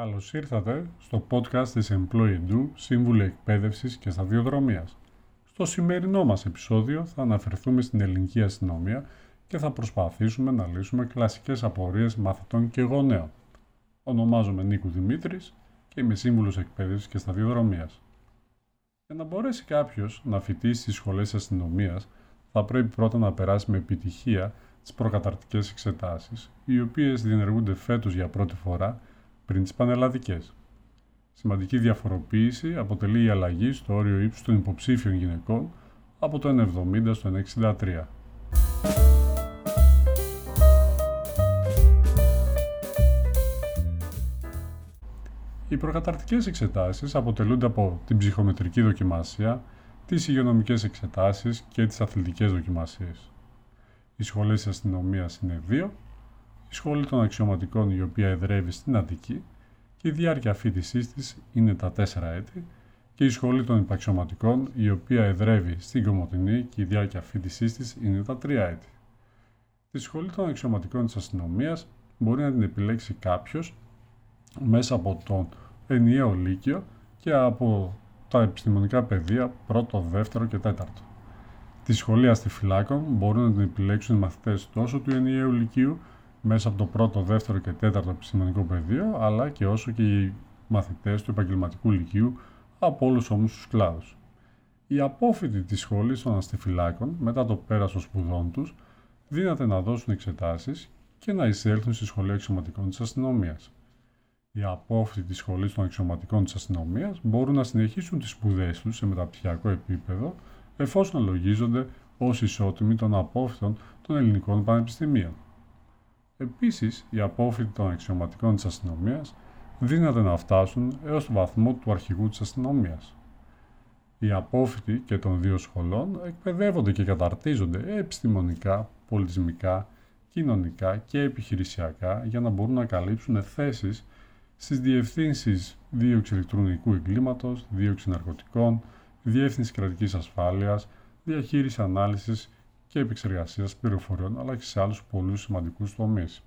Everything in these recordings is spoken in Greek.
Καλώς ήρθατε στο podcast της Employee Do, Σύμβουλη Εκπαίδευσης και Σταδιοδρομίας. Στο σημερινό μας επεισόδιο θα αναφερθούμε στην ελληνική αστυνομία και θα προσπαθήσουμε να λύσουμε κλασικές απορίες μαθητών και γονέων. Ονομάζομαι Νίκου Δημήτρης και είμαι Σύμβουλος Εκπαίδευσης και Σταδιοδρομίας. Για να μπορέσει κάποιος να φοιτήσει στις σχολές αστυνομίας, θα πρέπει πρώτα να περάσει με επιτυχία τις προκαταρτικές εξετάσεις, οι οποίες διενεργούνται φέτος για πρώτη φορά πριν τις πανελλαδικές. Σημαντική διαφοροποίηση αποτελεί η αλλαγή στο όριο ύψους των υποψήφιων γυναικών από το 1,70 στο 1,63. Οι προκαταρτικές εξετάσεις αποτελούνται από την ψυχομετρική δοκιμασία, τις υγειονομικές εξετάσεις και τις αθλητικές δοκιμασίες. Οι σχολές της αστυνομίας είναι δύο η σχολή των αξιωματικών η οποία εδρεύει στην Αττική και η διάρκεια φοιτησής της είναι τα 4 έτη και η σχολή των υπαξιωματικών η οποία εδρεύει στην Κομωτινή και η διάρκεια φοιτησής της είναι τα 3 έτη. Τη σχολή των αξιωματικών της αστυνομίας μπορεί να την επιλέξει κάποιος μέσα από τον ενιαίο λύκειο και από τα επιστημονικά πεδία πρώτο, δεύτερο και τέταρτο. Τη σχολή αστιφυλάκων μπορούν να την επιλέξουν οι μαθητές τόσο του ενιαίου λυκείου μέσα από το πρώτο, δεύτερο και τέταρτο επιστημονικό πεδίο, αλλά και όσο και οι μαθητές του επαγγελματικού λυκείου από όλους όμως τους κλάδους. Οι απόφοιτοι της σχολής των αστιφυλάκων, μετά το πέρας των σπουδών τους, δύναται να δώσουν εξετάσεις και να εισέλθουν στη σχολή αξιωματικών της αστυνομίας. Οι απόφοιτοι της σχολής των αξιωματικών της αστυνομίας μπορούν να συνεχίσουν τις σπουδές τους σε μεταπτυχιακό επίπεδο, εφόσον λογίζονται ως ισότιμοι των απόφοιτων των ελληνικών πανεπιστημίων. Επίσης, οι απόφοιτοι των αξιωματικών της αστυνομίας δύναται να φτάσουν έως το βαθμό του αρχηγού της αστυνομίας. Οι απόφοιτοι και των δύο σχολών εκπαιδεύονται και καταρτίζονται επιστημονικά, πολιτισμικά, κοινωνικά και επιχειρησιακά για να μπορούν να καλύψουν θέσεις στις διευθύνσεις δίωξη ηλεκτρονικού εγκλήματος, δίωξη ναρκωτικών, διεύθυνση κρατικής ασφάλειας, διαχείριση ανάλυσης και επεξεργασίας πληροφοριών, αλλά και σε άλλους πολύ σημαντικούς τομείς.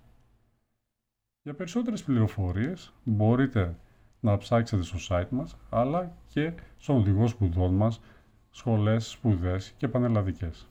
Για περισσότερες πληροφορίες μπορείτε να ψάξετε στο site μας, αλλά και στον οδηγό σπουδών μας, σχολές, σπουδές και πανελλαδικές.